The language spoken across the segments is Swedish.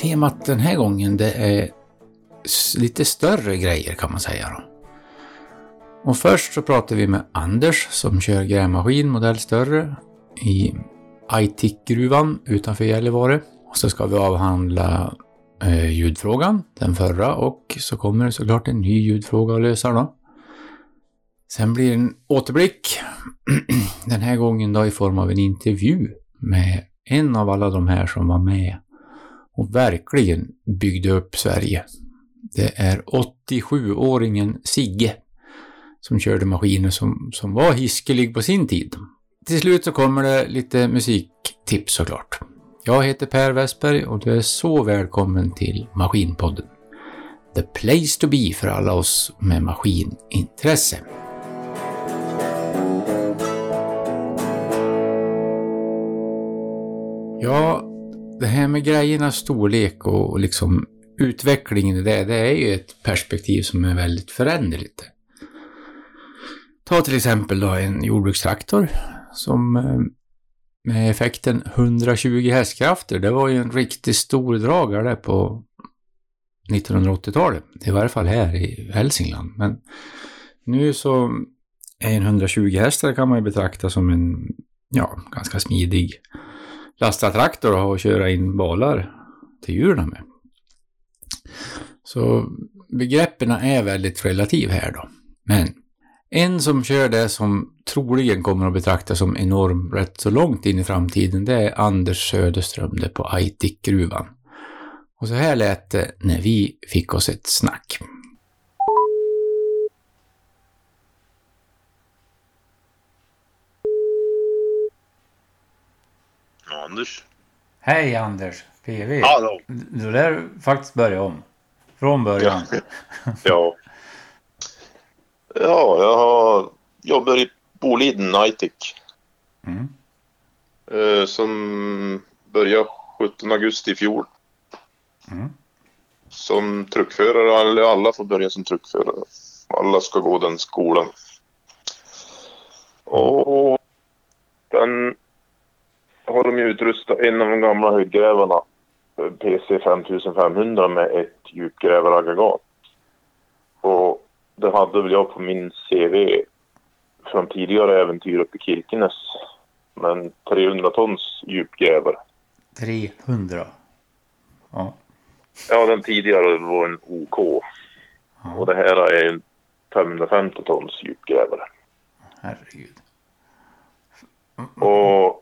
temat den här gången det är lite större grejer kan man säga. Då. Och först så pratar vi med Anders som kör grävmaskin modell större i Aitikgruvan utanför Gällivare. Och så ska vi avhandla eh, ljudfrågan, den förra, och så kommer det såklart en ny ljudfråga att lösa då. Sen blir det en återblick, den här gången då i form av en intervju med en av alla de här som var med och verkligen byggde upp Sverige. Det är 87-åringen Sigge som körde maskiner som, som var hiskelig på sin tid. Till slut så kommer det lite musiktips såklart. Jag heter Per Westberg och du är så välkommen till Maskinpodden. The place to be för alla oss med maskinintresse. Ja, det här med grejernas storlek och liksom utvecklingen i det, det är ju ett perspektiv som är väldigt föränderligt. Ta till exempel då en jordbrukstraktor som eh, med effekten 120 hästkrafter, det var ju en riktigt stor dragare på 1980-talet. I varje fall här i Hälsingland. Men nu så är en 120 hästar kan man ju betrakta som en ja, ganska smidig lasta traktor och köra in balar till djuren med. Så begreppen är väldigt relativ här då. Men en som kör det som troligen kommer att betraktas som enorm rätt så långt in i framtiden, det är Anders Söderström det på Aitikgruvan. Och så här lät det när vi fick oss ett snack. Anders. Hej Anders, PV. Hallå. Du lär faktiskt börja om. Från början. Ja. Ja, jag har jobbar i Boliden Aitik. Mm. Eh, som började 17 augusti i fjol. Mm. Som truckförare, eller alla får börja som truckförare. Alla ska gå den skolan. Och den har de utrustat en av de gamla höjdgrävarna, PC 5500 med ett djupgrävaraggregat. Och det hade väl jag på min CV från tidigare äventyr uppe i Kirkenes. Men 300 tons djupgrävare. 300. Ja. Ja, den tidigare var en OK. ja. Och det här är en 550 tons djupgrävare. Herregud. Och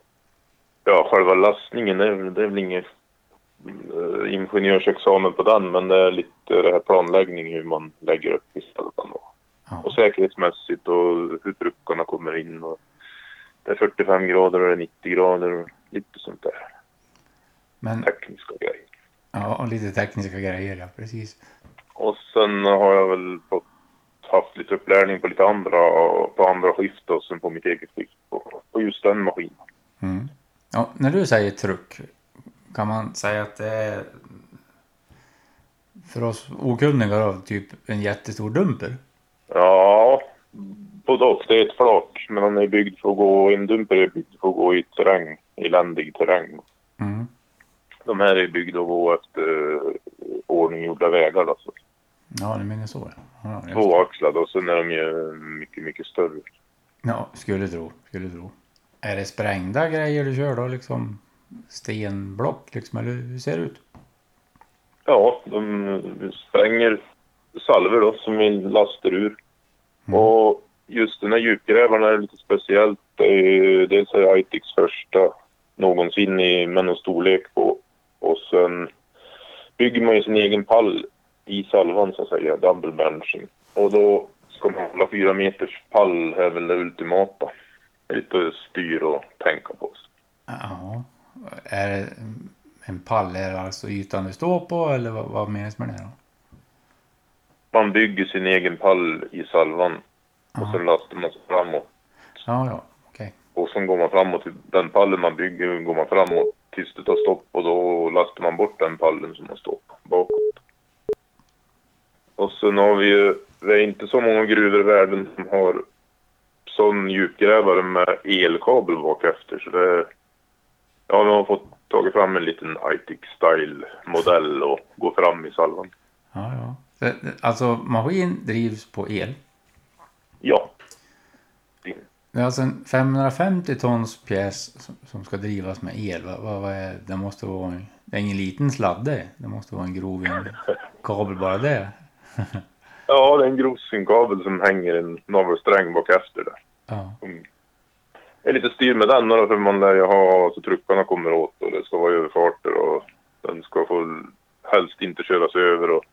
ja, själva lastningen, det är, det är väl ingen uh, ingenjörsexamen på den, men det är lite det här planläggning hur man lägger upp istället. Och, Ja. och säkerhetsmässigt och hur truckarna kommer in. Och det är 45 grader och det är 90 grader och lite sånt där Men tekniska grejer. ja, och lite tekniska grejer, ja precis. Och sen har jag väl fått haft lite upplärning på lite andra, på andra skift och sen på mitt eget skift på, på just den maskinen. Mm. Ja, när du säger truck, kan man säga att det är för oss okunniga då, typ en jättestor dumper? Ja, både och. Det är ett flak, men den är byggd för att gå, en dumper är byggd för att gå i terräng, eländig terräng. Mm. De här är byggda att gå efter uh, ordninggjorda vägar. Då, så. Ja, du menar så. ja. Tvåaxlade och sen är de ju mycket, mycket större. ja, skulle tro, skulle tro. Är det sprängda grejer du kör då, liksom stenblock liksom, eller hur ser det ut? Ja, de spränger salver då som vi lastar ur. Mm. Och just den här djupgrävaren är lite speciellt. Det Dels är det Aitiks första någonsin i, med någon storlek på. Och sen bygger man ju sin egen pall i salvan så att säga, double benching. Och då ska man hålla fyra meters pall är väl det ultimata. Lite styr och tänka på. Ja. Är det en pall, är alltså ytan du står på eller vad, vad menas med det då? Man bygger sin egen pall i salvan och sen lastar man sig framåt. Ja, ja, okej. Och sen går man framåt den pallen man bygger går man framåt tills det tar stopp och då lastar man bort den pallen som man står på bakåt. Och sen har vi ju, det är inte så många gruvor i världen som har sån djupgrävare med elkabel bak efter så det ja vi har fått tagit fram en liten ITIC style modell och gå fram i salvan. Ja, ja. Alltså maskin drivs på el. Ja. Det är alltså en 550 tons pjäs som, ska drivas med el. Vad, vad, är, det måste vara en, det är ingen liten sladde. Det måste vara en grov kabel bara det. Ja, det är en grossynkabel som hänger en navelsträng bak efter där. Ja. Som är lite styr med den då, för man lär ju ha så truckarna kommer åt och det ska vara överfarter och den ska få helst inte köras över och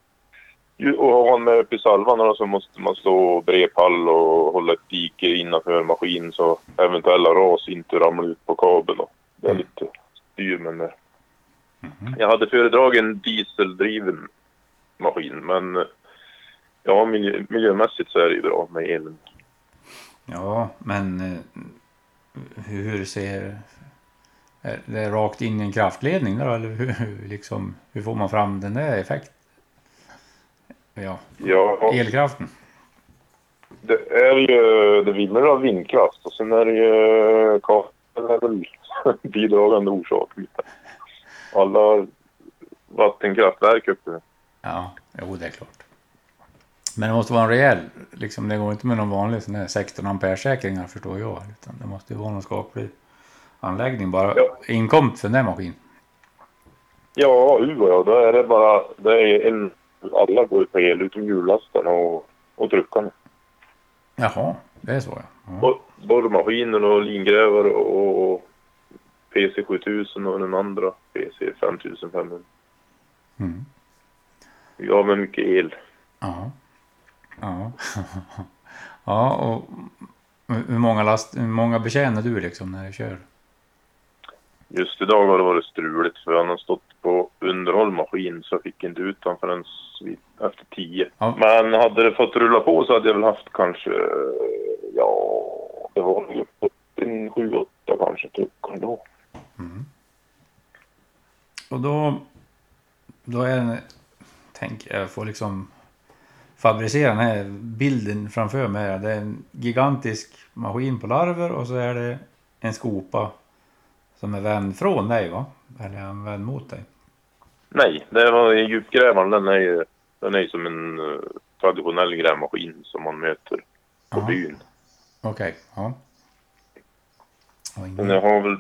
och har man med upp i salvan så måste man slå brepall och hålla ett dike innanför maskin så eventuella ras inte ramlar ut på kabeln. Och det är Mm. lite styr med det. Mhm. Jag hade föredragit en dieseldriven maskin men ja, miljö, miljömässigt så är det ju bra med elen. Ja, men eh, hur ser... Är det rakt in i en kraftledning då, eller hur, liksom, hur får man fram den där effekten? Ja, Ja, elkraften. Det är ju, det vimlar av vindkraft och sen är det ju kabeln är väl bidragande orsak. Alla vattenkraftverk uppe. Ja, jo det är klart. Men det måste vara en rejäl, liksom, det går inte med någon vanlig sån här 16 ampere säkringar förstår jag. Utan det måste ju vara någon skaplig anläggning bara Ja. inkomt för den där maskinen. Ja, u ja, då är det bara, det är en, alla går ju på el utom hjullastaren och, och truckarna. Jaha, det är så ja. ja. Borrmaskiner och lingrävare och PC 7000 och den andra PC 5500. Mm. Ja, med mycket el. Ja. Ja. ja, och hur många, last, hur många betjänar du liksom när du kör? Just idag har det varit struligt för han har stått på underhåll maskin så jag fick inte ut honom förrän efter tio. Ja. Men hade det fått rulla på så hade jag väl haft kanske, ja, det var en sju, åtta kanske truckar då. Mm. Och då, då är det, tänk jag får liksom fabricera den här bilden framför mig. Det är en gigantisk maskin på larver och så är det en skopa som är vänd från dig va? Eller är han vänd mot dig? Nej, det var djupgrävaren. Den är ju den är som en eh, traditionell grävmaskin som man möter på Ja. byn. Okej, ja. Ingen- Men jag har väl,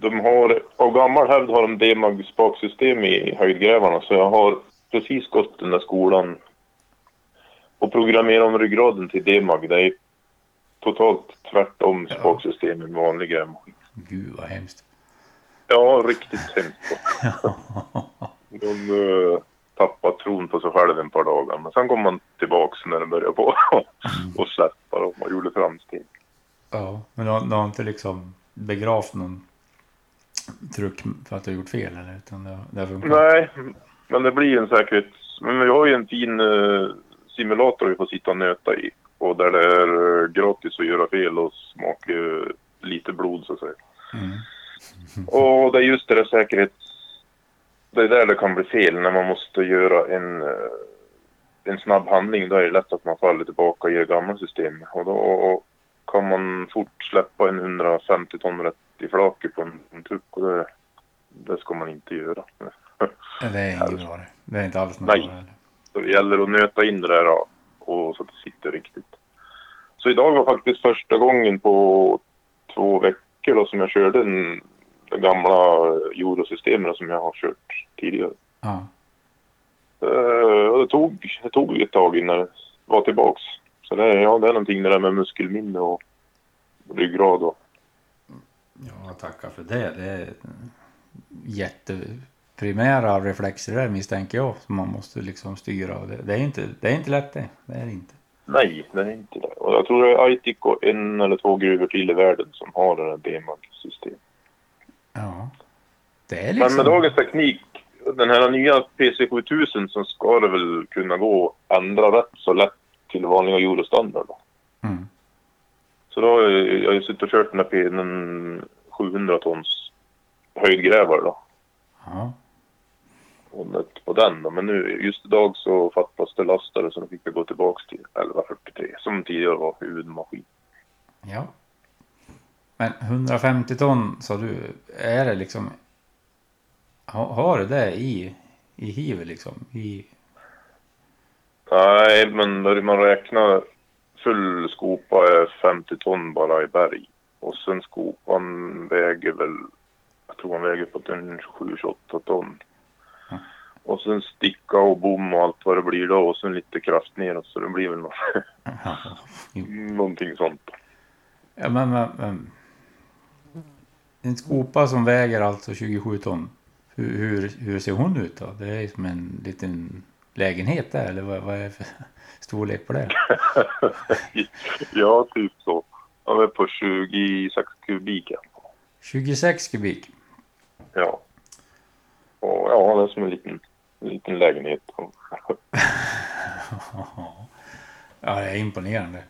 de har, av gammal hävd har de D-mag spaksystem i höjdgrävarna så jag har precis gått den där skolan och programmerat om ryggraden till D-mag. Det är totalt tvärtom Ja. spaksystem i en vanlig grävmaskin. Gud vad hemskt. Ja, riktigt hemskt. De uh, tappar tron på sig själv en par dagar. Men sen kommer man tillbaks när det börjar på och släppa och man gjorde framsteg. ja, men du har, du har inte liksom begravt någon truck för att du har gjort fel eller? Utan det, det? Nej, men det blir en säkerhets... Men vi har ju en fin eh, simulator vi får sitta och nöta i. Och där det är eh, gratis att göra fel och smaka eh, lite blod så att säga. Mm. Och det är just det där säkerhets... Det är där det kan bli fel när man måste göra en, eh, en snabb handling. Då är det lätt att man faller tillbaka i det gamla systemet. Och då kan man fort släppa en 150 ton rätt i flaket på en, en truck. Och det, det ska man inte göra. Det är inget bra det. Det är inte alls något Nej. bra. Så det gäller att nöta in det där ja, och så att det sitter riktigt. Så idag var faktiskt första gången på två veckor då, som jag körde den, det gamla eurosystemet som jag har kört tidigare. Ja. Och det, tog, det tog ett tag innan det var tillbaks. Så det, är- ja, det är någonting det där med muskelminne och ryggrad och Ja, tacka för det. Det är jätteprimära reflexer där misstänker jag. Som man måste liksom styra. Det, det, är inte, det är inte lätt det. Det är det inte. nej, det är inte det. Och jag tror det är ITIC och en eller två gruvor till i världen som har det där B-mag-systemet. Ja. Det är Men liksom... med dagens teknik, den här nya PC 7000 så ska det väl kunna gå ändra rätt så lätt till vanliga eurostandard. Mm. Så då har jag, jag har ju suttit och kört den här P- den 700 tons höjdgrävare då. Ja. Och nött på den. Men nu just idag så fattas det lastare så då fick jag gå tillbaks till 1143 som tidigare var huvudmaskin. ja. Men 150 ton sa du. Är det liksom Ha, har du det i, i hivet liksom? I, Nej, men när man räknar full skopa är 50 ton bara i berg. Och sen skopan väger väl, jag tror han väger på den 27-28 ton. Mm. Och sen sticka och bom och allt vad det blir då och sen lite kraft neråt så det blir väl nå- Jo. någonting sånt. ja, men, men. En skopa som väger alltså 27 ton. Hur, hur, hur ser hon ut då? Det är som en liten lägenhet där eller vad, vad är det för storlek på det? ja, typ så. Han är på 26 kubik. ja. 26 kubik. Ja. Han är som en liten, en liten lägenhet. Ja, det är imponerande.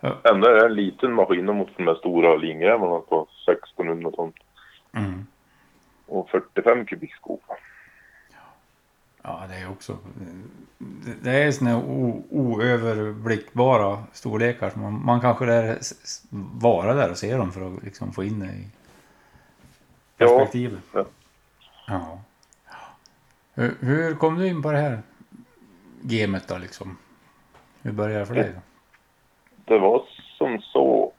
Ändå är det en liten maskin mot de här stora lingrävarna på 1600 ton. Mm. Och 45 kubik. Ja, det är också... Det, det är såna o, oöverblickbara storlekar. Man, man kanske lär vara där och se dem för att liksom få in det i perspektivet. Ja. Ja. Hur, hur kom du in på det här gamet då liksom? Hur började det för dig? Då? Det var som så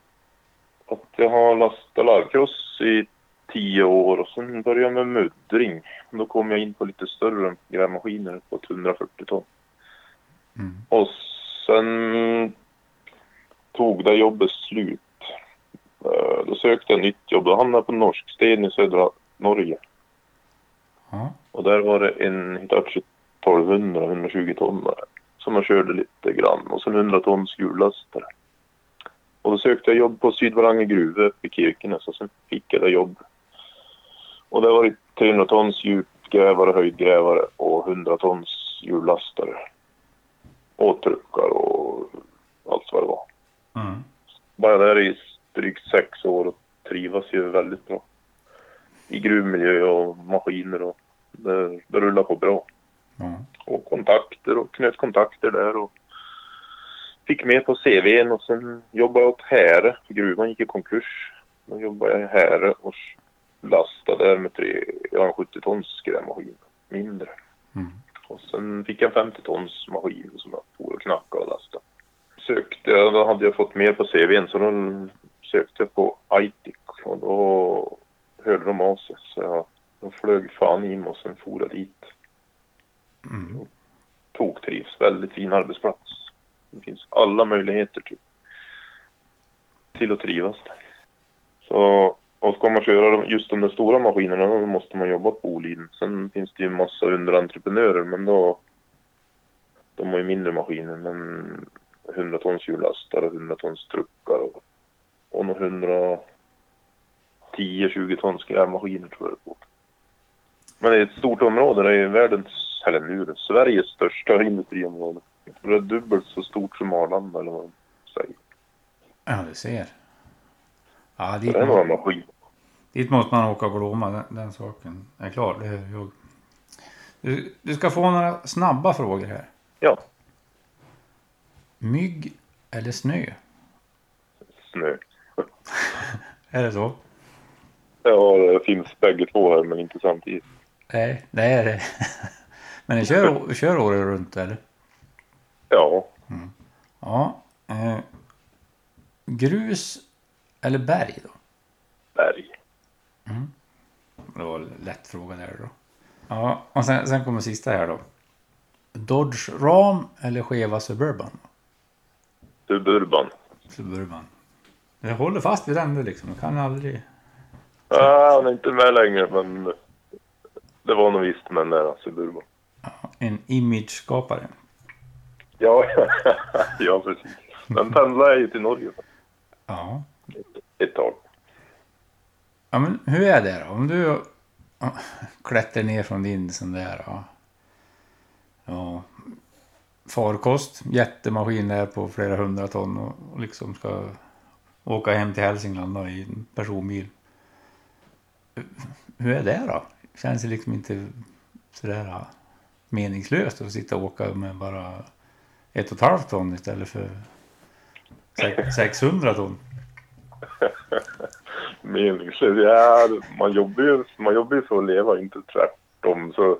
att jag har lastat larvkross i tio år och sen började jag med muddring. Då kom jag in på lite större grävmaskiner på 140 ton. Mm. Och sen tog det jobbet slut. Eh, Då sökte jag nytt jobb. Då hamnade jag på Norsksten i södra Norge. Ja. Och där var det en Hitachi 1200, 120 ton som jag körde lite grann. Och sen 100 tons hjullastare. Och då sökte jag jobb på Sydvaranger gruva uppe i Kirkenes och sen fick jag det jobb. Och det var det 300 tons djupgrävare, höjdgrävare och 100 tons hjullastare. Och truckar och allt vad det var. Mm. Bara där i drygt sex år och trivas ju väldigt bra. I gruvmiljö och maskiner och det, det rullar på bra. Ja. Och kontakter och knöt kontakter där och fick med på CVn och sen jobbade jag åt Häre. Gruvan gick i konkurs. Då jobbade jag i Häre och lastade där med tre, jag en 70 tons grävmaskin. Mindre. Mm. Och sen fick jag en 50 tons maskin som jag for och knackade och lastade. Sökte jag, då hade jag fått mer på CVn så då sökte jag på ITIC och då hörde de av sig. Så jag, då flög fan in och sen for dit. Mm. Toktrivs, väldigt fin arbetsplats. Det finns alla möjligheter till, till att trivas där. Så, och ska man köra de- just de där stora maskinerna då måste man jobba på Boliden. Sen finns det ju en massa underentreprenörer men då de har ju mindre maskiner men 100 tons hjullastare, 100 tons truckar och, och några 110-20 tons grävmaskiner tror jag det är. Men det är ett stort område. Det är världens, eller nu, det Sveriges största industriområde. Jag tror det är dubbelt så stort som Arlanda eller vad de säger. ja, du ser. Ja, dit, det är några må, maskiner. dit måste man åka och glömma. Den, den saken är klar. Det är jag. Du, du ska få några snabba frågor här. Ja, Mygg eller snö? snö. Är det så? Ja, det finns bägge två här men inte samtidigt. Nej, det är det. Men ni kör, kör året runt eller? Ja, Ja. Eh, grus eller berg då? berg. Det var en lätt fråga där då. Ja, och sen, sen kommer sista här då. Dodge Ram eller skeva Suburban? Suburban. Suburban. Jag håller fast vid den du liksom. Jag kan aldrig... Ja, han är inte med längre men det var nog visst med den där Suburban. En image-skapare. Ja, ja precis. Den pendlade ju till Norge Ja. ett tag. Ja men hur är det då? Om du klättrar ner från din sån där... Ja, ja, farkost, jättemaskin där på flera hundra ton och, och liksom ska åka hem till Hälsingland då, i en personbil. Hur är det då? Känns det liksom inte sådär ja, meningslöst att sitta och åka med bara ett och ett halvt ton istället för sex- 600 ton? meningslöst. Ja, man jobbar ju, man jobbar ju för att leva, inte tvärtom. Så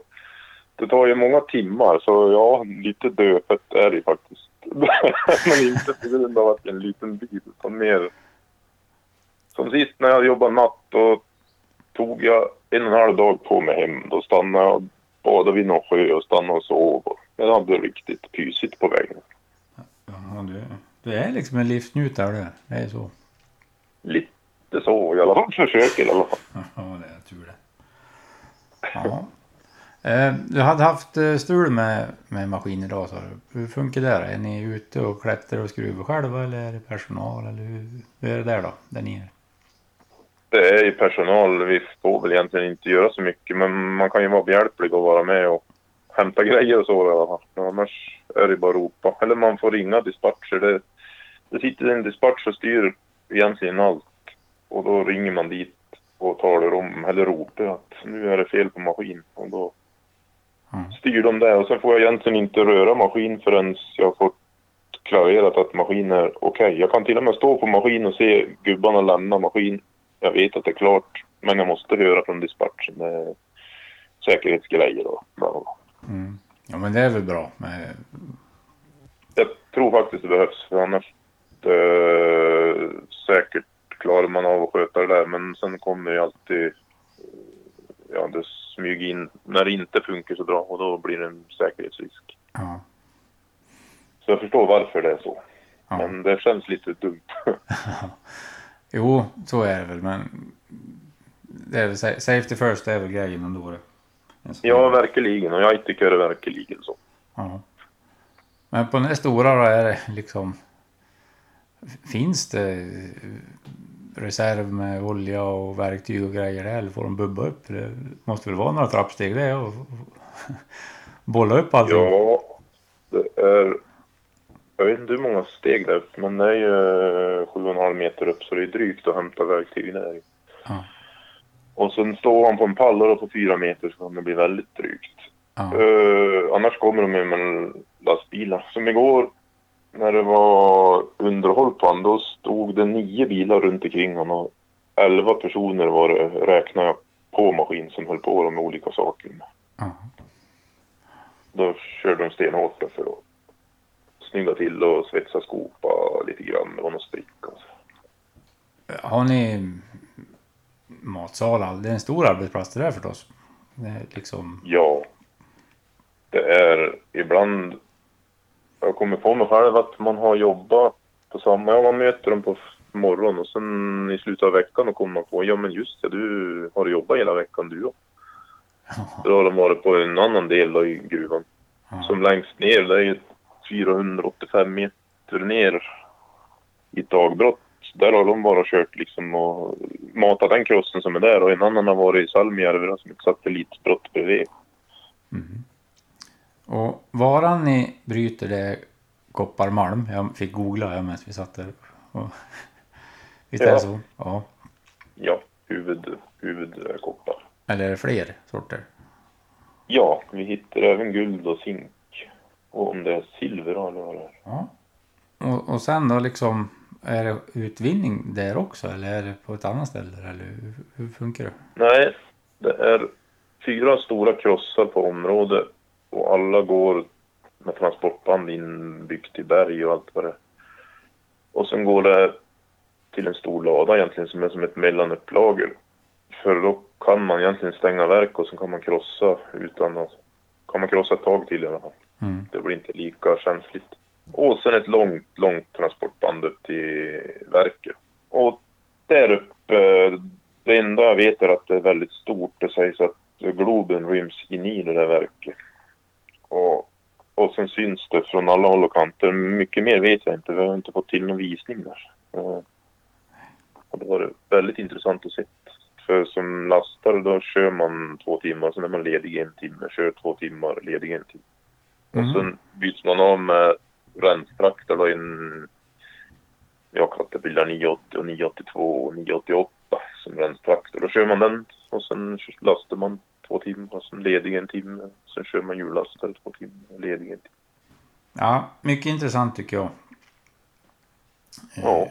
det tar ju många timmar, så ja, lite dödfött är det faktiskt. Men inte på grund av att det är en liten bil, utan mer... Som sist när jag jobbade natt, då tog jag en och en halv dag på mig hem. Då stannade jag och badade vid någon sjö och stannade och sov. Jag hade riktigt pysigt på vägen. Ja, du, du är liksom en livsnjutare du. Det är så. Lite så i alla fall. Försöker i alla fall. Ja, det är tur det. Ja. Eh, du hade haft eh, strul med, med maskin idag sa du. Hur funkar det? Är ni ute och klättrar och skruvar själva eller är det personal? Eller hur, hur är det där då, där är? Det är ju personal. Vi får väl egentligen inte göra så mycket men man kan ju vara behjälplig och vara med och hämta grejer och så i alla fall. Annars är det bara att ropa. Eller man får ringa dispatcher. Det, det sitter en dispatch och styr egentligen allt. Och då ringer man dit och talar om, eller ropar att nu är det fel på maskin. Och då mm. styr de det. Och sen får jag egentligen inte röra maskin förrän jag har fått klarerat att maskinen är okej. Okay. Jag kan till och med stå på maskin och se gubbarna lämna maskin. Jag vet att det är klart, men jag måste höra från dispatchen med säkerhetsgrejer och bla bla. Mm. Ja men det är väl bra med... Jag tror faktiskt det behövs för annars äh, säkert klarar man av att sköta det där men sen kommer ju alltid ja det smyger in när det inte funkar så bra och då blir det en säkerhetsrisk. Ja. Så jag förstår varför det är så. Ja. Men det känns lite dumt. jo, så är det väl men det är väl safety first det är väl grejen ändå. Ja, verkligen. Och jag tycker det verkligen så. Ja. Men på den här stora då är det liksom... Finns det reserv med olja och verktyg och grejer där? Eller får de bubba upp? Det måste väl vara några trappsteg det och bolla upp allting? Ja, det är... Jag vet inte hur många steg det är men det är ju 7,5 meter upp så det är drygt att hämta verktyg där. Ja. Och sen står han på en pall och på fyra meter så kan det bli väldigt drygt. Ja. Uh, annars kommer de ju med lastbilar. Som igår när det var underhåll på honom, då stod det nio bilar runt omkring honom och elva personer var det, räknade jag, på maskin som höll på med olika saker. Ja. Då körde de stenhårt för att snygga till och svetsa skopa lite grann. Det var någon spricka. Har ni matsal. Det är en stor arbetsplats det där förstås. Det liksom... Ja. Det är ibland... Jag kommer på mig själv att man har jobbat på samma... Ja, man möter dem på morgonen och sen i slutet av veckan och kommer man på ja men just det, du har jobbat hela veckan du också. Då har de varit på en annan del då i gruvan. Ja. Som längst ner, det är ju 485 meter ner i ett dagbrott där har de bara kört liksom och matat den krossen som är där och en annan har varit i Salmijärvi som ett satellitbrott bredvid. Mm. Och varan ni bryter det är kopparmalm. Jag fick googla medan vi satt där. Och... Visst är det så? Ja. Ja, huvud, huvud är koppar. Eller är det fler sorter? Ja, vi hittar även guld och zink. Och om det är silver eller vad det är. Ja. Och, och sen då liksom är det utvinning där också eller är det på ett annat ställe? Eller hur, hur funkar det? Nej, det är fyra stora krossar på området och alla går med transportband inbyggt i berg och allt vad det är. Och sen går det till en stor lada egentligen som är som ett mellanupplager. För då kan man egentligen stänga verk och så kan man krossa utan att... Kan man krossa ett tag till i alla fall. Mm. Det blir inte lika känsligt. Och sen ett långt, långt transportband upp till verket. Och där uppe, det enda jag vet är att det är väldigt stort. Det sägs att Globen ryms in i det där verket. Och, och sen syns det från alla håll och kanter. Mycket mer vet jag inte. Vi har inte fått till någon visning där. Eh, och det var väldigt intressant att se. För som lastare då kör man två timmar, sen är man ledig en timme. Kör två timmar, ledig en timme. Mm. Och sen byts man av med ränstraktor då en jag Caterpillar 980 och 982 och 988 som ränstraktor. Då kör man den och sen lastar man två timmar, sen ledig en timme. Sen kör man hjullastare två timmar, ledig en timme. Ja, mycket intressant tycker jag. Ja.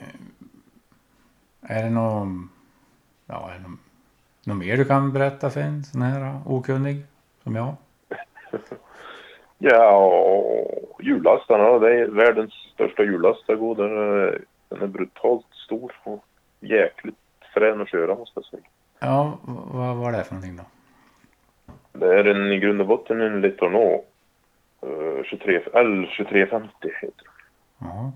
Eh, är det någon... ja, är det något, något mer du kan berätta för en sån här okunnig som jag? Ja, hjulllastarna. Det är världens största hjullastare. Den är, den är brutalt stor och jäkligt frän att köra måste jag säga. Ja, vad var det för någonting då? Det är en i grund och botten en. Uh, 23, L2350 heter den. Ja.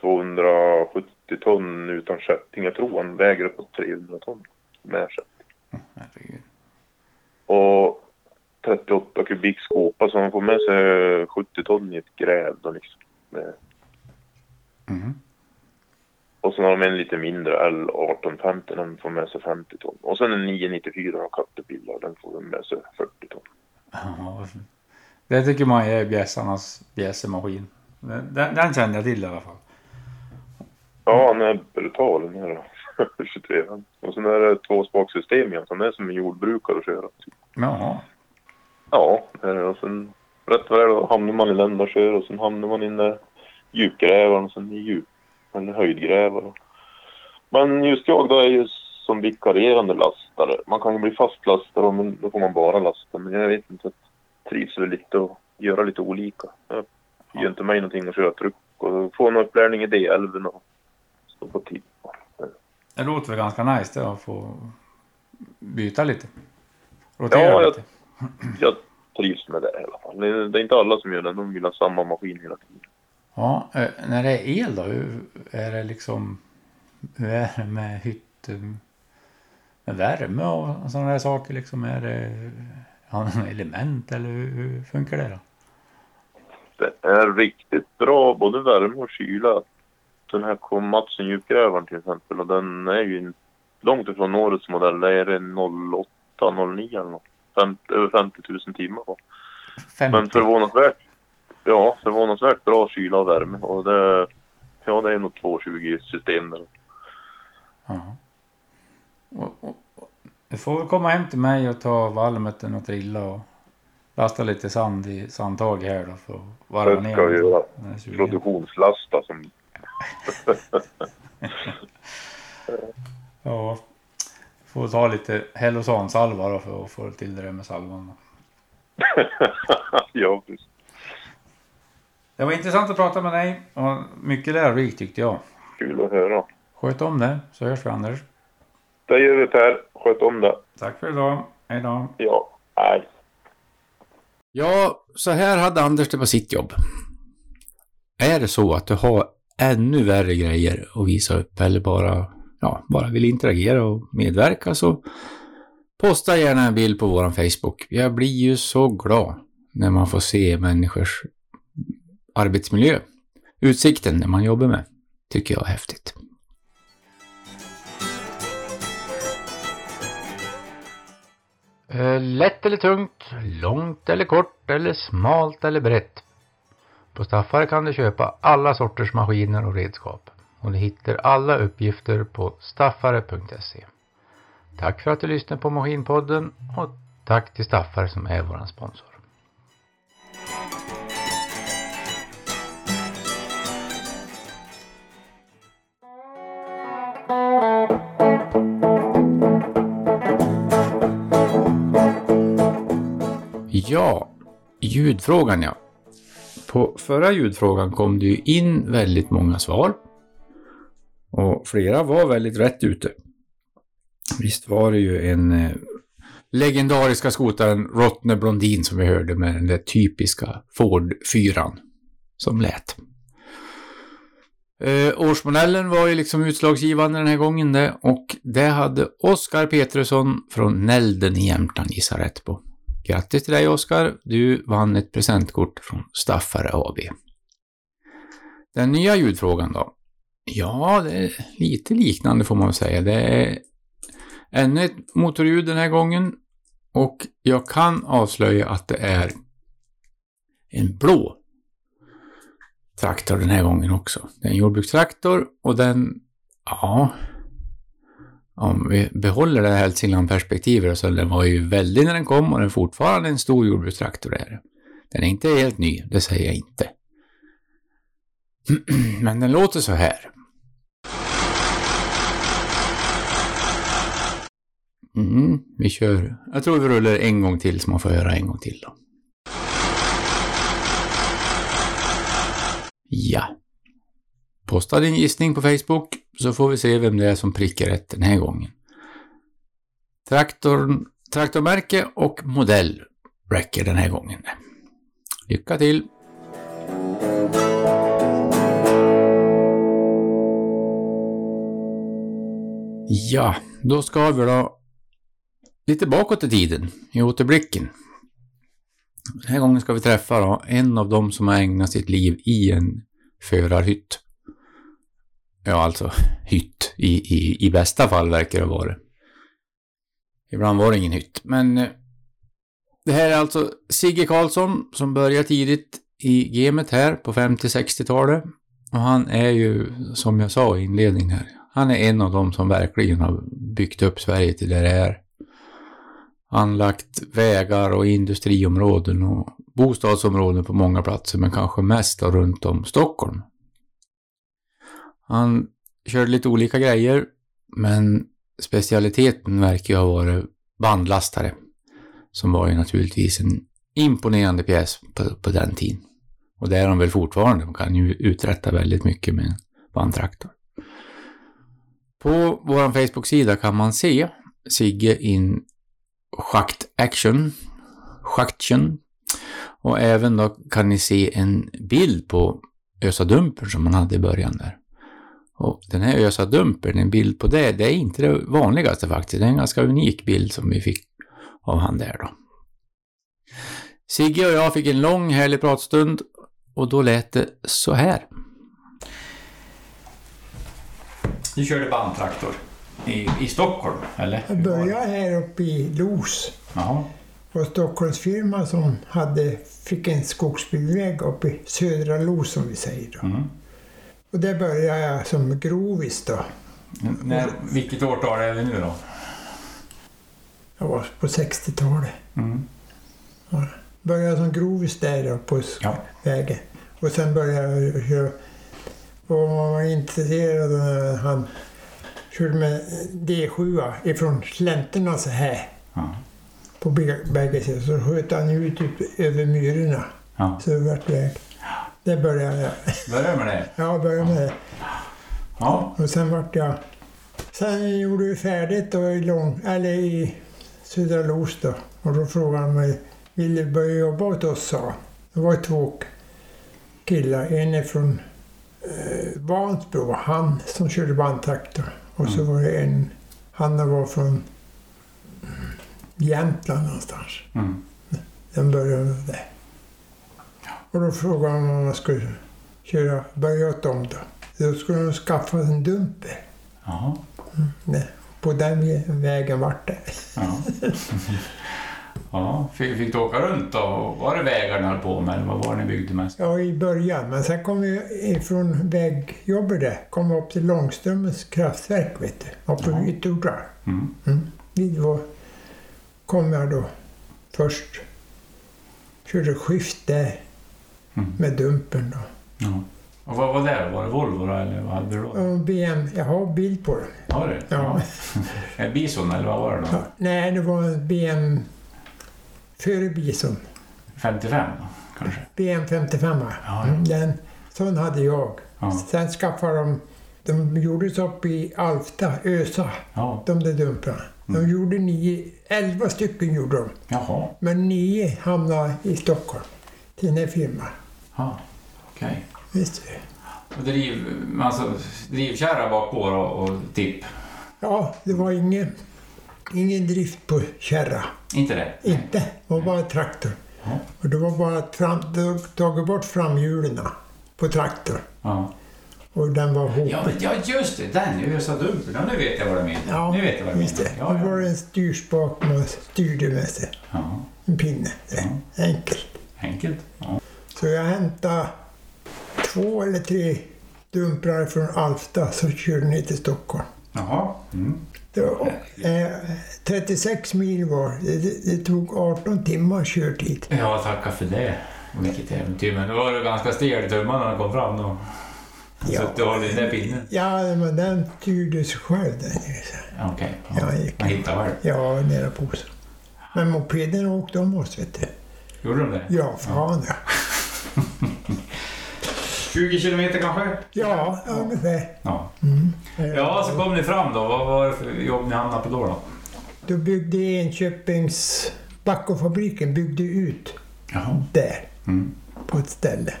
270 ton utan kätting. Jag tror han väger uppåt 300 ton med kätting. Herregud. Och 38 kubik skåpa så han får med sig 70 ton i ett gräv då liksom. Mm. Och sen har de en lite mindre L1850 den får med sig 50 ton. Och sen en 994 av Caterpillar den får med sig 40 ton. Ja, det tycker man är bjässarnas bjässemaskin. Den, den känner jag till i alla fall. Ja, han är brutal den här 23. Och sen är det två spaksystem igen, så han är som en jordbrukare att köra. Jaha. Ja, det. och sen rätt vad det då hamnar man i ländarsjö och sen hamnar man in där djupgrävaren och sen i djup, eller höjdgrävare. Men just jag då är ju som vikarierande lastare. Man kan ju bli fastlastare men då får man bara lasta. Men jag vet inte, trivs väl lite och göra lite olika. Det gör inte mig någonting att köra truck och få en upplärning i D11 och stå på tid. Det låter väl ganska nice det att få byta lite. Rotera Ja, jag- lite. Jag trivs med det i alla fall. Det är, inte alla som gör det. De vill ha samma maskin hela tiden. Ja, eh, när det är el då, hur är det liksom, hur är det med hytt, eh, med värme och sådana där saker liksom? Är det, något element eller hur, funkar det då? Det är riktigt bra, både värme och kyla. Den här Komatsun djupgrävaren till exempel och den är ju långt ifrån årets modell. Det är en 08, 09 eller något. Fem, över 50 000 timmar. va. 50? Men förvånansvärt, ja, förvånansvärt bra kyla och värme. Och det, ja, det är nog 220 system där. Ja. Och, och, och, du får väl komma hem till mig och ta valmeten och trilla och lasta lite sand i sandtag här då för att varva Det ner. ska jag den. göra. Produktionslasta som... Ja. Får ta lite Hellosan-salva då för att få till det där med salvan. ja, precis. Det var intressant att prata med dig och mycket lärorikt tyckte jag. Kul att höra. Sköt om det så hörs vi Anders. Det gör vi Per. Sköt om det. Tack för idag. Hej då. Ja, nej. Ja, så här hade Anders det på sitt jobb. Är det så att du har ännu värre grejer att visa upp eller bara, ja, bara vill interagera och medverka så posta gärna en bild på vår Facebook. Jag blir ju så glad när man får se människors arbetsmiljö. Utsikten när man jobbar med. Tycker jag är häftigt. Eh, lätt eller tungt, långt eller kort eller smalt eller brett. På Staffare kan du köpa alla sorters maskiner och redskap. Och du hittar alla uppgifter på staffare.se. Tack för att du lyssnade på Maskinpodden och tack till Staffare som är vår sponsor. Ja, ljudfrågan ja. På förra ljudfrågan kom det ju in väldigt många svar. Och flera var väldigt rätt ute. Visst var det ju en eh, legendariska skotaren Rottner Blondin som vi hörde med den där typiska Ford 4 som lät. Eh, årsmodellen var ju liksom utslagsgivande den här gången det och det hade Oskar Petrusson från Nälden i Jämtland gissat rätt på. Grattis till dig Oskar, du vann ett presentkort från Staffare AB. Den nya ljudfrågan då? Ja, det är lite liknande får man väl säga. Det är ännu ett motorljud den här gången och jag kan avslöja att det är en blå traktor den här gången också. Det är en jordbrukstraktor och den, ja, om vi behåller det här Hälsingland-perspektivet så den var ju väldig när den kom och den är fortfarande en stor jordbrukstraktor. Är. Den är inte helt ny, det säger jag inte. Men den låter så här. Mm, vi kör. Jag tror vi rullar en gång till så man får höra en gång till då. Ja. Posta din gissning på Facebook så får vi se vem det är som prickar rätt den här gången. Traktorn, traktormärke och modell räcker den här gången. Lycka till! Ja, då ska vi då lite bakåt i tiden, i återblicken. Den här gången ska vi träffa då en av dem som har ägnat sitt liv i en förarhytt. Ja, alltså hytt. I, i, I bästa fall verkar det vara. Ibland var det ingen hytt. Men eh, det här är alltså Sigge Karlsson som började tidigt i gamet här på 50-60-talet. Och han är ju, som jag sa i inledningen här, han är en av dem som verkligen har byggt upp Sverige till det det är. Anlagt vägar och industriområden och bostadsområden på många platser, men kanske mest runt om Stockholm. Han körde lite olika grejer, men specialiteten verkar ju ha varit bandlastare. Som var ju naturligtvis en imponerande pjäs på, på den tiden. Och det är de väl fortfarande. De kan ju uträtta väldigt mycket med en bandtraktor. På vår Facebook-sida kan man se Sigge in schakt action, schaktchen. Och även då kan ni se en bild på Ösa Dumper som man hade i början där. Och den här Ösa Dumper, en bild på det, det är inte det vanligaste faktiskt. Det är en ganska unik bild som vi fick av han där då. Sigge och jag fick en lång härlig pratstund och då lät det så här. Du körde bandtraktor i, i Stockholm, eller? Jag började här uppe i Los. Jaha. På Stockholmsfirma som hade, fick en skogsbilväg uppe i södra Los som vi säger. Då. Mm. Och där började jag som grovis då. När, vilket årtal är vi nu då? Jag var på 60-talet. Mm. Började som grovis där då på Ja. vägen. Och sen började jag. Och man var intresserad när han körde med D7 ifrån slänterna så här. Ja. På bä- bägge sidor. Så sköt han ut typ över myrorna. ja. Så det vart väg. Det började jag. Börjar med det? Ja, började med det. Ja. Och sen vart jag... Sen gjorde vi färdigt då i, lång, eller i Södra Los då. Och då frågade han mig, vill du börja jobba åt oss? sa. Det var två killar. En är från eh, Vansbro, han som körde bandtraktor. Och så var det en, han var från mm, Jämtland någonstans. Mm. Den började det. Och då frågade han om man skulle köra, börja dem då. Då skulle de skaffa en dumper. Jaha. Nej, på den vä- vägen vart det. Ja. ja. Fick, fick du åka runt då? Var det vägar ni höll på med eller vad var det ni byggde mest? Ja, i början. Men sen kom vi ifrån vägjobbet där, kom vi upp till Långströmens kraftverk, vet du. Uppe Ja. vid Ytterhogdal. Mm. Mm. Dit var, kom jag då först. Körde skift där Mm. med dumpen då. Ja. Och vad var det? Var det Volvo då, eller vad hade du då? Och BM, jag har bild på den. Var det? Ja. En Bison eller vad var det då? Ja, nej, det var en BM före Bison. 55 kanske? BM 55. Ja. Mm, den, sån hade jag. Ja. Sen skaffade de, de gjordes upp i Alfta, Ösa, Ja. de där dumprarna. De Mm. gjorde nio, elva stycken gjorde de. Jaha. Men nio hamnade i Stockholm till den här firman. Ja. Okej. Visst du? Och driv, alltså, drivkärra bak på då och tipp? Ja, det var ingen, ingen drift på kärra. Inte det? Inte. Det var bara traktor. Ja. Och det var bara tagit bort framhjulen på traktorn. Ja. Och den var ihop. Ja, ja just det, den är Ösa Dumper. Ja, nu vet jag vad du menar. Ja, nu vet jag vad du menar. det. Ja, Då var ja. det en styrspak man styrde med sig. ja. En pinne. Det. Enkelt. Enkelt. Ja. Så jag hämtade två eller tre dumprar från Alfta så körde ner till Stockholm. Jaha. Mm. Det var, eh, 36 mil var det. det. Det tog 18 timmar körtid. Ja, tacka för det. Vilket äventyr. Men då var det ganska stel i tummarna när han kom fram då. Ja. Så du har den där pinnen? Ja, men den styrde sig själv så. Ja, Okej. Ja, Ja. Man hittar själv. Ja, nere på oss. Men mopeden åkte om oss, vet du. Gjorde de det? Ja, fan ja. 20 kilometer kanske? Ja, ungefär. Ja. Mm. Ja, så kom ni fram då. Vad var det för jobb ni hamnade på då? då? Då byggde Enköpings... Backofabriken byggde ut Jaha. där, Mm. på ett ställe.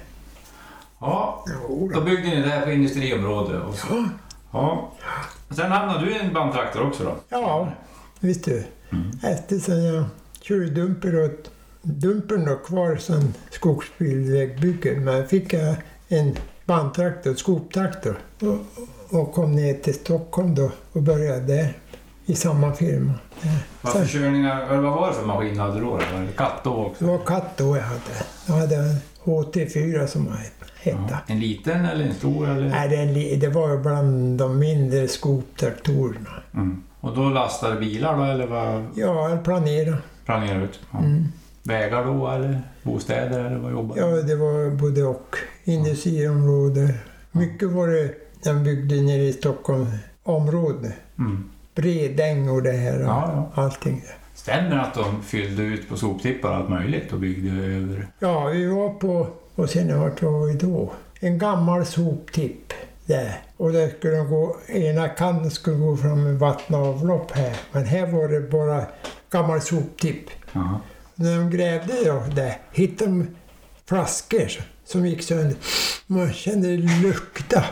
Ja, då byggde ni där på industriområdet. Och så. Ja, Ja. Sen hamnade du i en bandtraktor också då? ja, visst du. Mm. Efter sen jag körde dumper och dumpern då kvar som skogsbilvägbygge. Men fick jag en bandtraktor, skoptraktor och, och kom ner till Stockholm då och började där i samma firma. Vad för körningar, eller vad var det för maskin du hade då? Var det katt då det också? var katt då jag hade. Jag hade en HT4 som jag hette. Ja. En liten eller en stor? Eller? Nej, det, det var bland de mindre skoptraktorerna. Mm. Och då lastade bilar då eller vad Ja, jag planerade. planerade du ut? Ja. Mm. Vägar då eller bostäder eller vad jobbade Ja, du? det var både och. Industriområde. Mycket var det de byggde nere i Stockholmsområdet. Mm. Bredäng och det här. och Ja, Allting. Stämmer att de fyllde ut på soptippar allt möjligt och byggde över? Ja, vi var på... Och sen vart var vi då? En gammal soptipp där. Och där skulle de gå, ena kanten skulle gå fram med vatten och avlopp här. Men här var det bara gammal soptipp. Ja. När de grävde då där hittade de flaskor som gick sönder. Man kände lukta.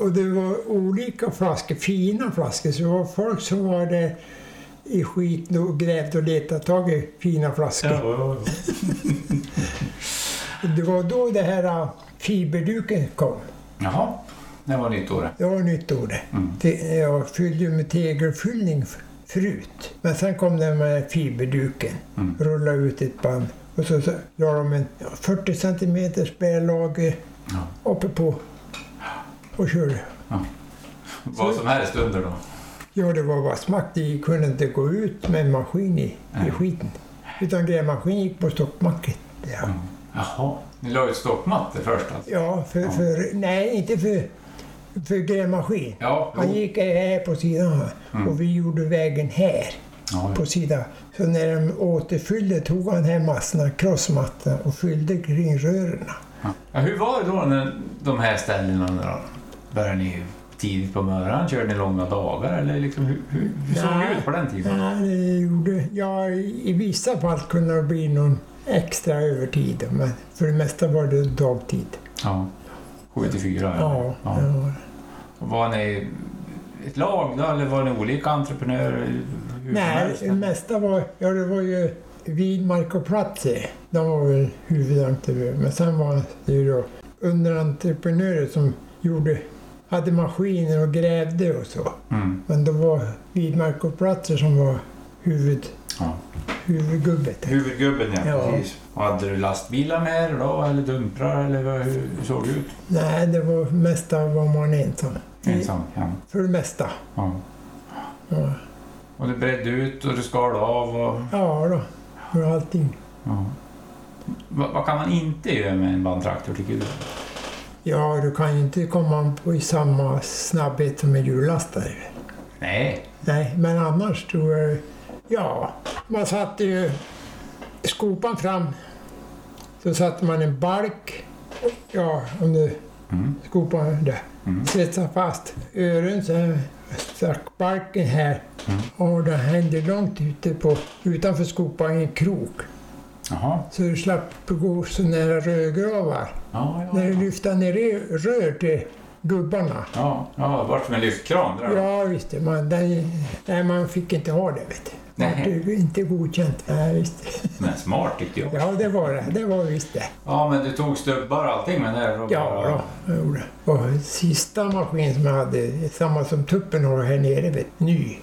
Och det var olika flaskor, fina flaskor. Så det var folk som var där i skiten och grävde och letade tag i fina flaskor. Ja, ja, ja. Det var då det här äh, fiberduken kom. Jaha, det var nytt år. Det var nytt det. Mm. Det- Jag fyllde med tegelfyllning förut. Men sen kom den med fiberduken. Mm. Rullade ut ett band. Och så, så la de en ja, 40 centimeters bärlager Ja. uppe på och körde. Vad som helst under då? Ja, det var bara smack. Det kunde inte gå ut med en maskin i, i skiten. Utan grävmaskin gick på stockmacket. Ja, Mm. Jaha, ni la ut stoppmattor först alltså? ja, för, Ja. för... Nej, inte för, för grävmaskin. Ja, Han gick här på sidan här Mm. och vi gjorde vägen här ja, på sidan. Så när de återfyllde tog han här massorna, krossmattorna och fyllde kring rören. ja. ja. Hur var det då när de här ställena då? Började ni tidigt på morgonen? Körde ni långa dagar? Eller liksom, hur, hur, hur såg det Nej. ut på den tiden? Ja, det gjorde... Ja, i vissa fall kunde det bli någon extra övertid, men för det mesta var det dagtid. Ja. 7 till 4? Ja, ja. ja. Var ni ett lag då, eller var ni olika entreprenörer? Hur Nej, det mesta var... Ja, det var ju Widmark och Platzer. De var väl huvudentreprenörer. Men sen var det ju då underentreprenörer som gjorde, hade maskiner och grävde och så. Mm. Men det var Widmark och Platzer som var huvud, Ja. huvudgubbet. Huvudgubben ja, Ja. precis. Och hade du lastbilar med er då, eller dumprar, eller hur, hur såg det ut? Nej, det var mesta var man ensam. Ensam? Ja. För det mesta. ja. Ja, Och du bredde ut och du skar av och... ja då. För allting. Ja. Vad, vad kan man inte göra med en bandtraktor tycker du? Ja, du kan ju inte komma på i samma snabbhet som en hjullastare. Nej. Nej, men annars tror jag... Ja, man satte ju skopan fram. Så satte man en balk. Ja, om du Mm. skopan där. Mm. Sätta fast öron så här. Stack balken här. Mm. Och den hängde långt ute på, utanför skopan i en krok. Jaha. Så du slapp gå så nära rödgravar. Ja, ja, När du lyfte ner rö- rör till gubbarna. Ja, ja, det vart en lyftkran där. Ja, visst. det, Man, den, nej, man fick inte ha det, vet du. Nej. Det inte godkänt. Nej, visst. Men smart tyckte jag. Ja, det var det. Det var visst det. Ja, men du tog stubbar och allting med där? Och Ja, bara- då, jag gjorde det. Och sista maskin som jag hade, samma som tuppen har här nere, vet, ny.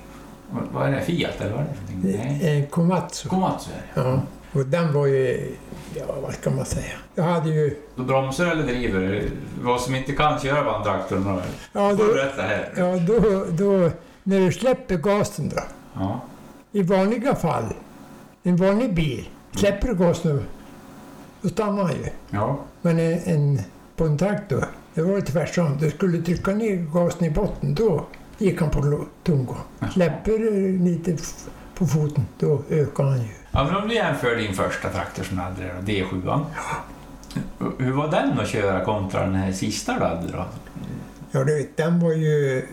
Vad- är det? Fiat eller vad är det för någonting? Nej. En Komatsu. Komatsu är det. Ja. Och den var ju, ja vad ska man säga. Jag hade ju, Då bromsar eller driver? Vad som inte kan köra bandtraktorn då? ja du då, berätta här. ja då, då, när du släpper gasen då. Ja. I vanliga fall, en vanlig bil, släpper du gasen då stannar han ju. Ja. Men en, en, på en traktor, det var tvärtom. Du skulle trycka ner gasen i botten, då gick han på tomgång. Släpper du lite på foten, då ökar han ju. Ja, men om du jämför din första traktor som du hade, då, D7. Hur var den att köra kontra den här sista du hade då? Ja, du vet, den var ju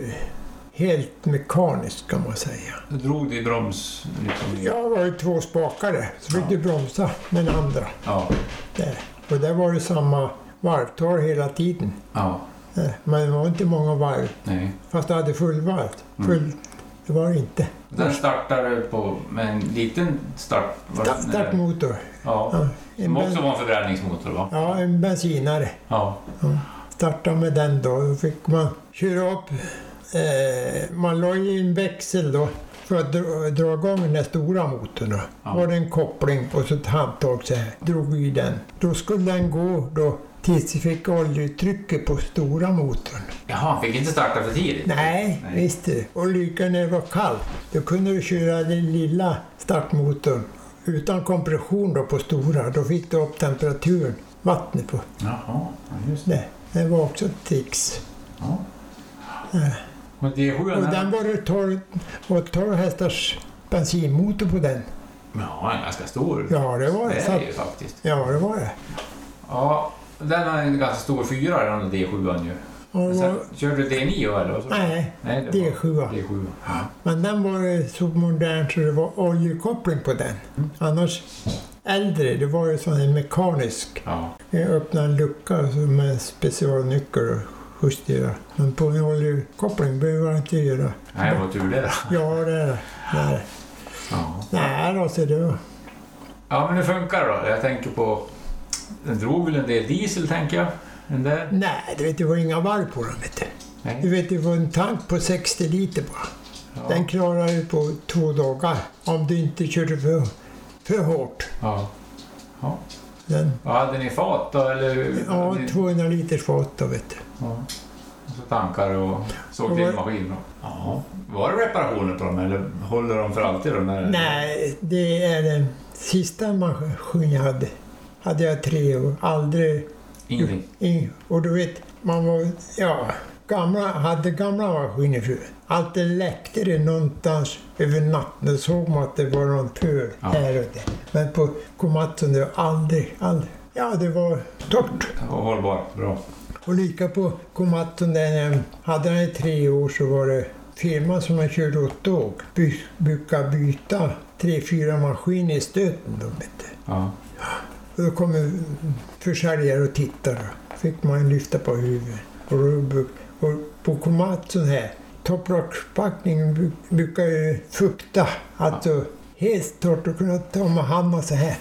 helt mekanisk kan man säga. Du drog du i broms? Liksom. Ja, det var ju två spakare, så fick Ja. du bromsa med den andra. Ja. Där. Och där var det samma varvtal hela tiden. ja. Men det var inte många varv, Nej. fast du hade fullvarv. Mm. Full, det var det inte. Den startade på med en liten start... var det- Sta- Startmotor. Ja. Ja, en, Som också var en förbränningsmotor va? ja, en bensinare. Ja. Startade med den då. Då fick man köra upp. Eh, man la i en växel då för att dra, dra igång den stora motorn. Då. Ja. var det en koppling och så ett handtag så här. Drog i den. Då skulle den gå då tills vi fick oljetrycket på stora motorn. Jaha, fick inte starta för tidigt? Nej, Nej. visst du. Och lika när det var kallt, då kunde du köra den lilla startmotorn utan kompression då på stora. Då fick du upp temperaturen, vattnet på Jaha, ja, just det. det. Det var också ett trix. Ja. Och D7 Och den var det 12, var 12 hästars bensinmotor på den. Ja, en ganska stor. Ja, det var det det. Är det ju faktiskt. ja, det var det. Ja, den har en ganska stor fyra den där D7 ju. Och det Sen, var, körde du D9 eller? vad du? nej, Nej, det var D7. D7. Ja. Men den var så modern så det var oljekoppling på den. Mm. Annars äldre, det var ju sån här mekanisk. ja. Jag öppnade en lucka med specialnyckel och justera. Men på en oljekoppling behöver jag inte göra. Nej, det var tur det då. Ja, det är det. det. det. Ja. Nej, då, det var... ja, men hur funkar det då? Jag tänker på... Den drog väl en del diesel, tänker jag? Den där? Nej, du vet, det var inga varv på den. Vet du. Nej. du vet, det var en tank på 60 liter bara. Ja. Den klarar du på två dagar om du inte körde för, för hårt. Ja. ja. Den, Vad hade ni fat då? Eller? ja, Ni- 200 liters fat då, vet du. Ja. Och så tankar och såg till Och- maskin. då. Ja. Var det reparationer på dem eller håller de för alltid? De där? Nej, det är den sista maskin jag hade. Hade jag tre år. Aldrig... Ingenting? In, och du vet, man var... Ja, gamla, hade gamla maskiner förr. Alltid läckte det någonstans över natten. Då såg man att det var någon pöl Ja. här och där. Men på Komatsu, det var aldrig, aldrig... Ja, det var torrt. Och hållbar? Bra. Och lika på Komatsu, där jag hade den i tre år så var det firman som jag körde åt då. Brukade byta tre, fyra maskiner i stöten. Du. Ja. Och då kommer försäljare och tittar. Då fick man lyfta på huvudet. Och, och på Komatsu här, topprockspackningen bu- brukar ju fukta. Alltså helt torrt och kunna ta med handen så här.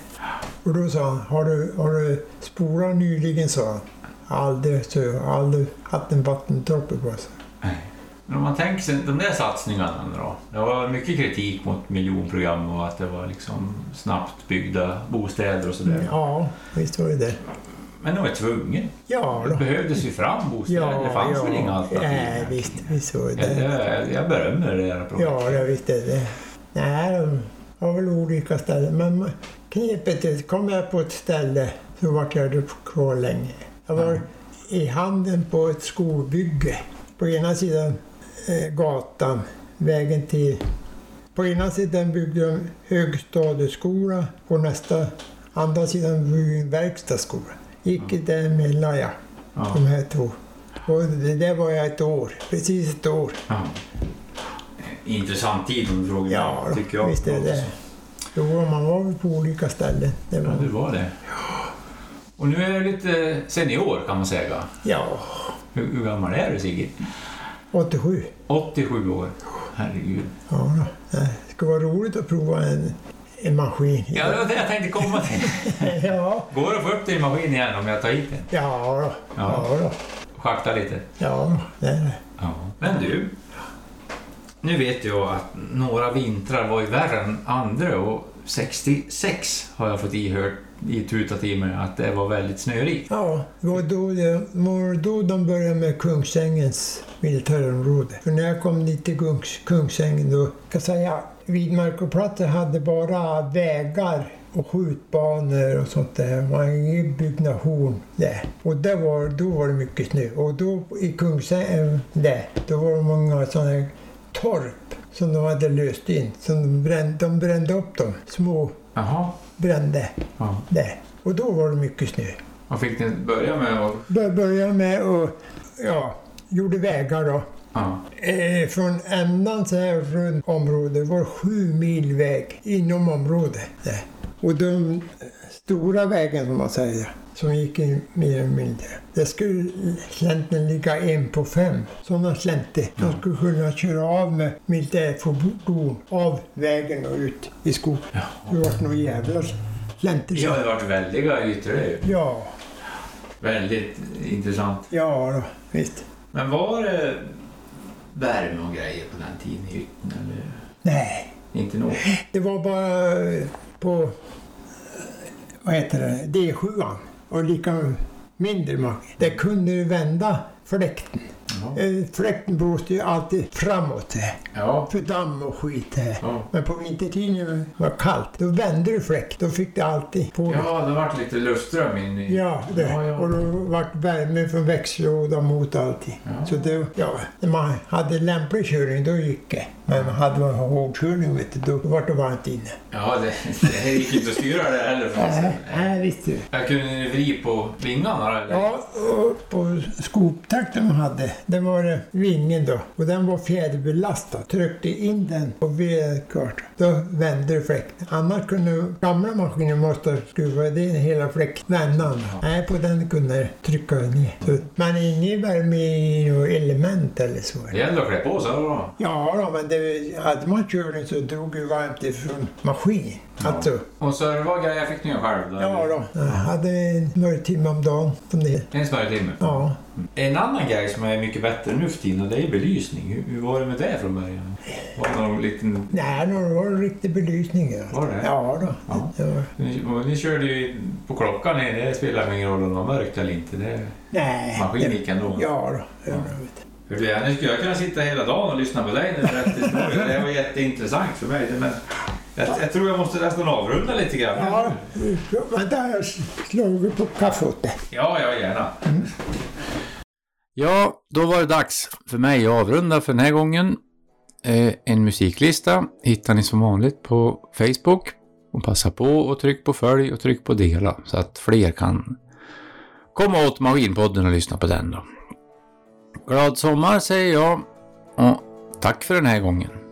Och då sa han, har du, har du spolat nyligen? sa han. Aldrig, så jag aldrig haft en vattendroppe på sig. Men om man tänker sig de där satsningarna då. Det var mycket kritik mot miljonprogram och att det var liksom snabbt byggda bostäder och sådär. Ja, visst var det det. Men de var tvungna. Ja, Det då. behövdes ju fram bostäder. det fanns väl inga alternativ? Nej, visst, visst var det Jag, det. jag, jag berömmer det här projektet. Ja, jag visste det. Nej, de har väl olika ställen. Men knepet är, kom jag på ett ställe så vart jag kvar länge. Jag var i handen på ett skolbygge. På ena sidan gatan, vägen till... På ena sidan byggde de högstadieskola, på nästa andra sidan byggde de en verkstadsskola. Gick mm. däremellan, ja. Ja. De här två. Och det där var jag ett år, precis ett år. Ja. Intressant tid om du frågar Ja, mig, tycker jag. visst är det. Jo, man var väl på olika ställen. Det Ja, var, du var det. Och nu är du lite senior kan man säga. ja, Hur, hur gammal är du Sigge? 87. 87 år. Herregud. Ja, det ska vara roligt att prova en, en maskin. Ja, det var det jag tänkte komma till. ja, Går det att få upp din maskin igen om jag tar hit den? ja, då. Ja. ja, då. Schakta lite? ja det är det. Ja. Men du, nu vet jag att några vintrar var ju värre än andra och 66 har jag fått ihört i tutat i mig att det var väldigt snörikt. Ja, det var då, det då de började med Kungsängens militärområde. För när jag kom dit till Kungs, Kungsängen då, kan jag säga, Vidmark och Platte hade bara vägar och skjutbanor och sånt där. Man hade ingen byggnation där. Och där var, då var det mycket snö. Och då i Kungsäng, där, då var det många sådana torp som de hade löst in. Som de brände, de brände upp dem. Små Jaha. brände Ja. där. Och då var det mycket snö. Vad fick ni börja med? att- Bör- Började med och ja, gjorde vägar då. Ja. Eh, från ändan så här runt området var sju mil väg inom området. Där. Och de stora vägen som man säger, som gick in mer eller mindre. Det skulle slänten ligga en på fem. Sådana slänter. De skulle kunna köra av med militärfordon av vägen och ut i skogen. Det var några jävla slänter. Ja, det har varit väldiga ytor det är ju. ja, Väldigt intressant. ja då, visst. Men var det värme och grejer på den tiden i hytten eller? Nej, Inte nog? Det var bara på, eh, vad heter det, D7 och lika mindre maskin. Där kunde du vända fläkten. Ja. Eh, Fläkten blåste ju alltid framåt Ja. för damm och skit. Ja. Men på vintertid när det var kallt, då vände du fläkt. Då fick du alltid på. Ja, det vart lite luftström in i... Ja, det. Ja, ja. och då vart värme från växellådan mot allting. Så det, ja, när man hade lämplig körning då gick det. Men hade man hård körning vet du, då vart det varmt inne. Ja, det, det gick inte att styra det heller. Nej, nej visst du. Jag kunde ni vri på vingarna eller? Ja, och på skoptakten man hade, det var vingen då. Och den var fjäderbelastad. Tryckte in den på vedkart. Då vände fläkten. Annars kunde gamla maskiner måste skruva det hela fläktvändan. Nej, på den kunde trycka ner. Så, men ingen värme något element eller så. Det gäller att klä på sig då. Ja, då, men det, hade man körning så drog det varmt ifrån maskin. Alltså, Och serva grejer fick ni själv då? ja då. Jag hade några timmar om dagen som det. En smörjtimme? Ja. En annan grej som är mycket bättre nu för tiden, det är belysning. Hur, hur var det med det från början? Var det någon liten... Nej, det var en riktig belysning. Ja, Var det? Ja, då. Ja. Det var, Ni, ni körde ju på klockan, det spelar ingen roll om det var mörkt eller inte. Det, nej. maskin gick ändå. Ja, då. Ja, För det, annars skulle jag kunna sitta hela dagen och lyssna på dig när du berättar historier. Det var jätteintressant för mig. Men jag, jag tror jag måste nästan avrunda lite grann. Ja, vänta, jag slog på kaffe åt dig. ja, ja gärna. Ja, då var det dags för mig att avrunda för den här gången. Eh, en musiklista hittar ni som vanligt på Facebook. Och passa på och tryck på följ och tryck på dela så att fler kan komma åt Maskinpodden och lyssna på den då. Glad sommar säger jag och tack för den här gången.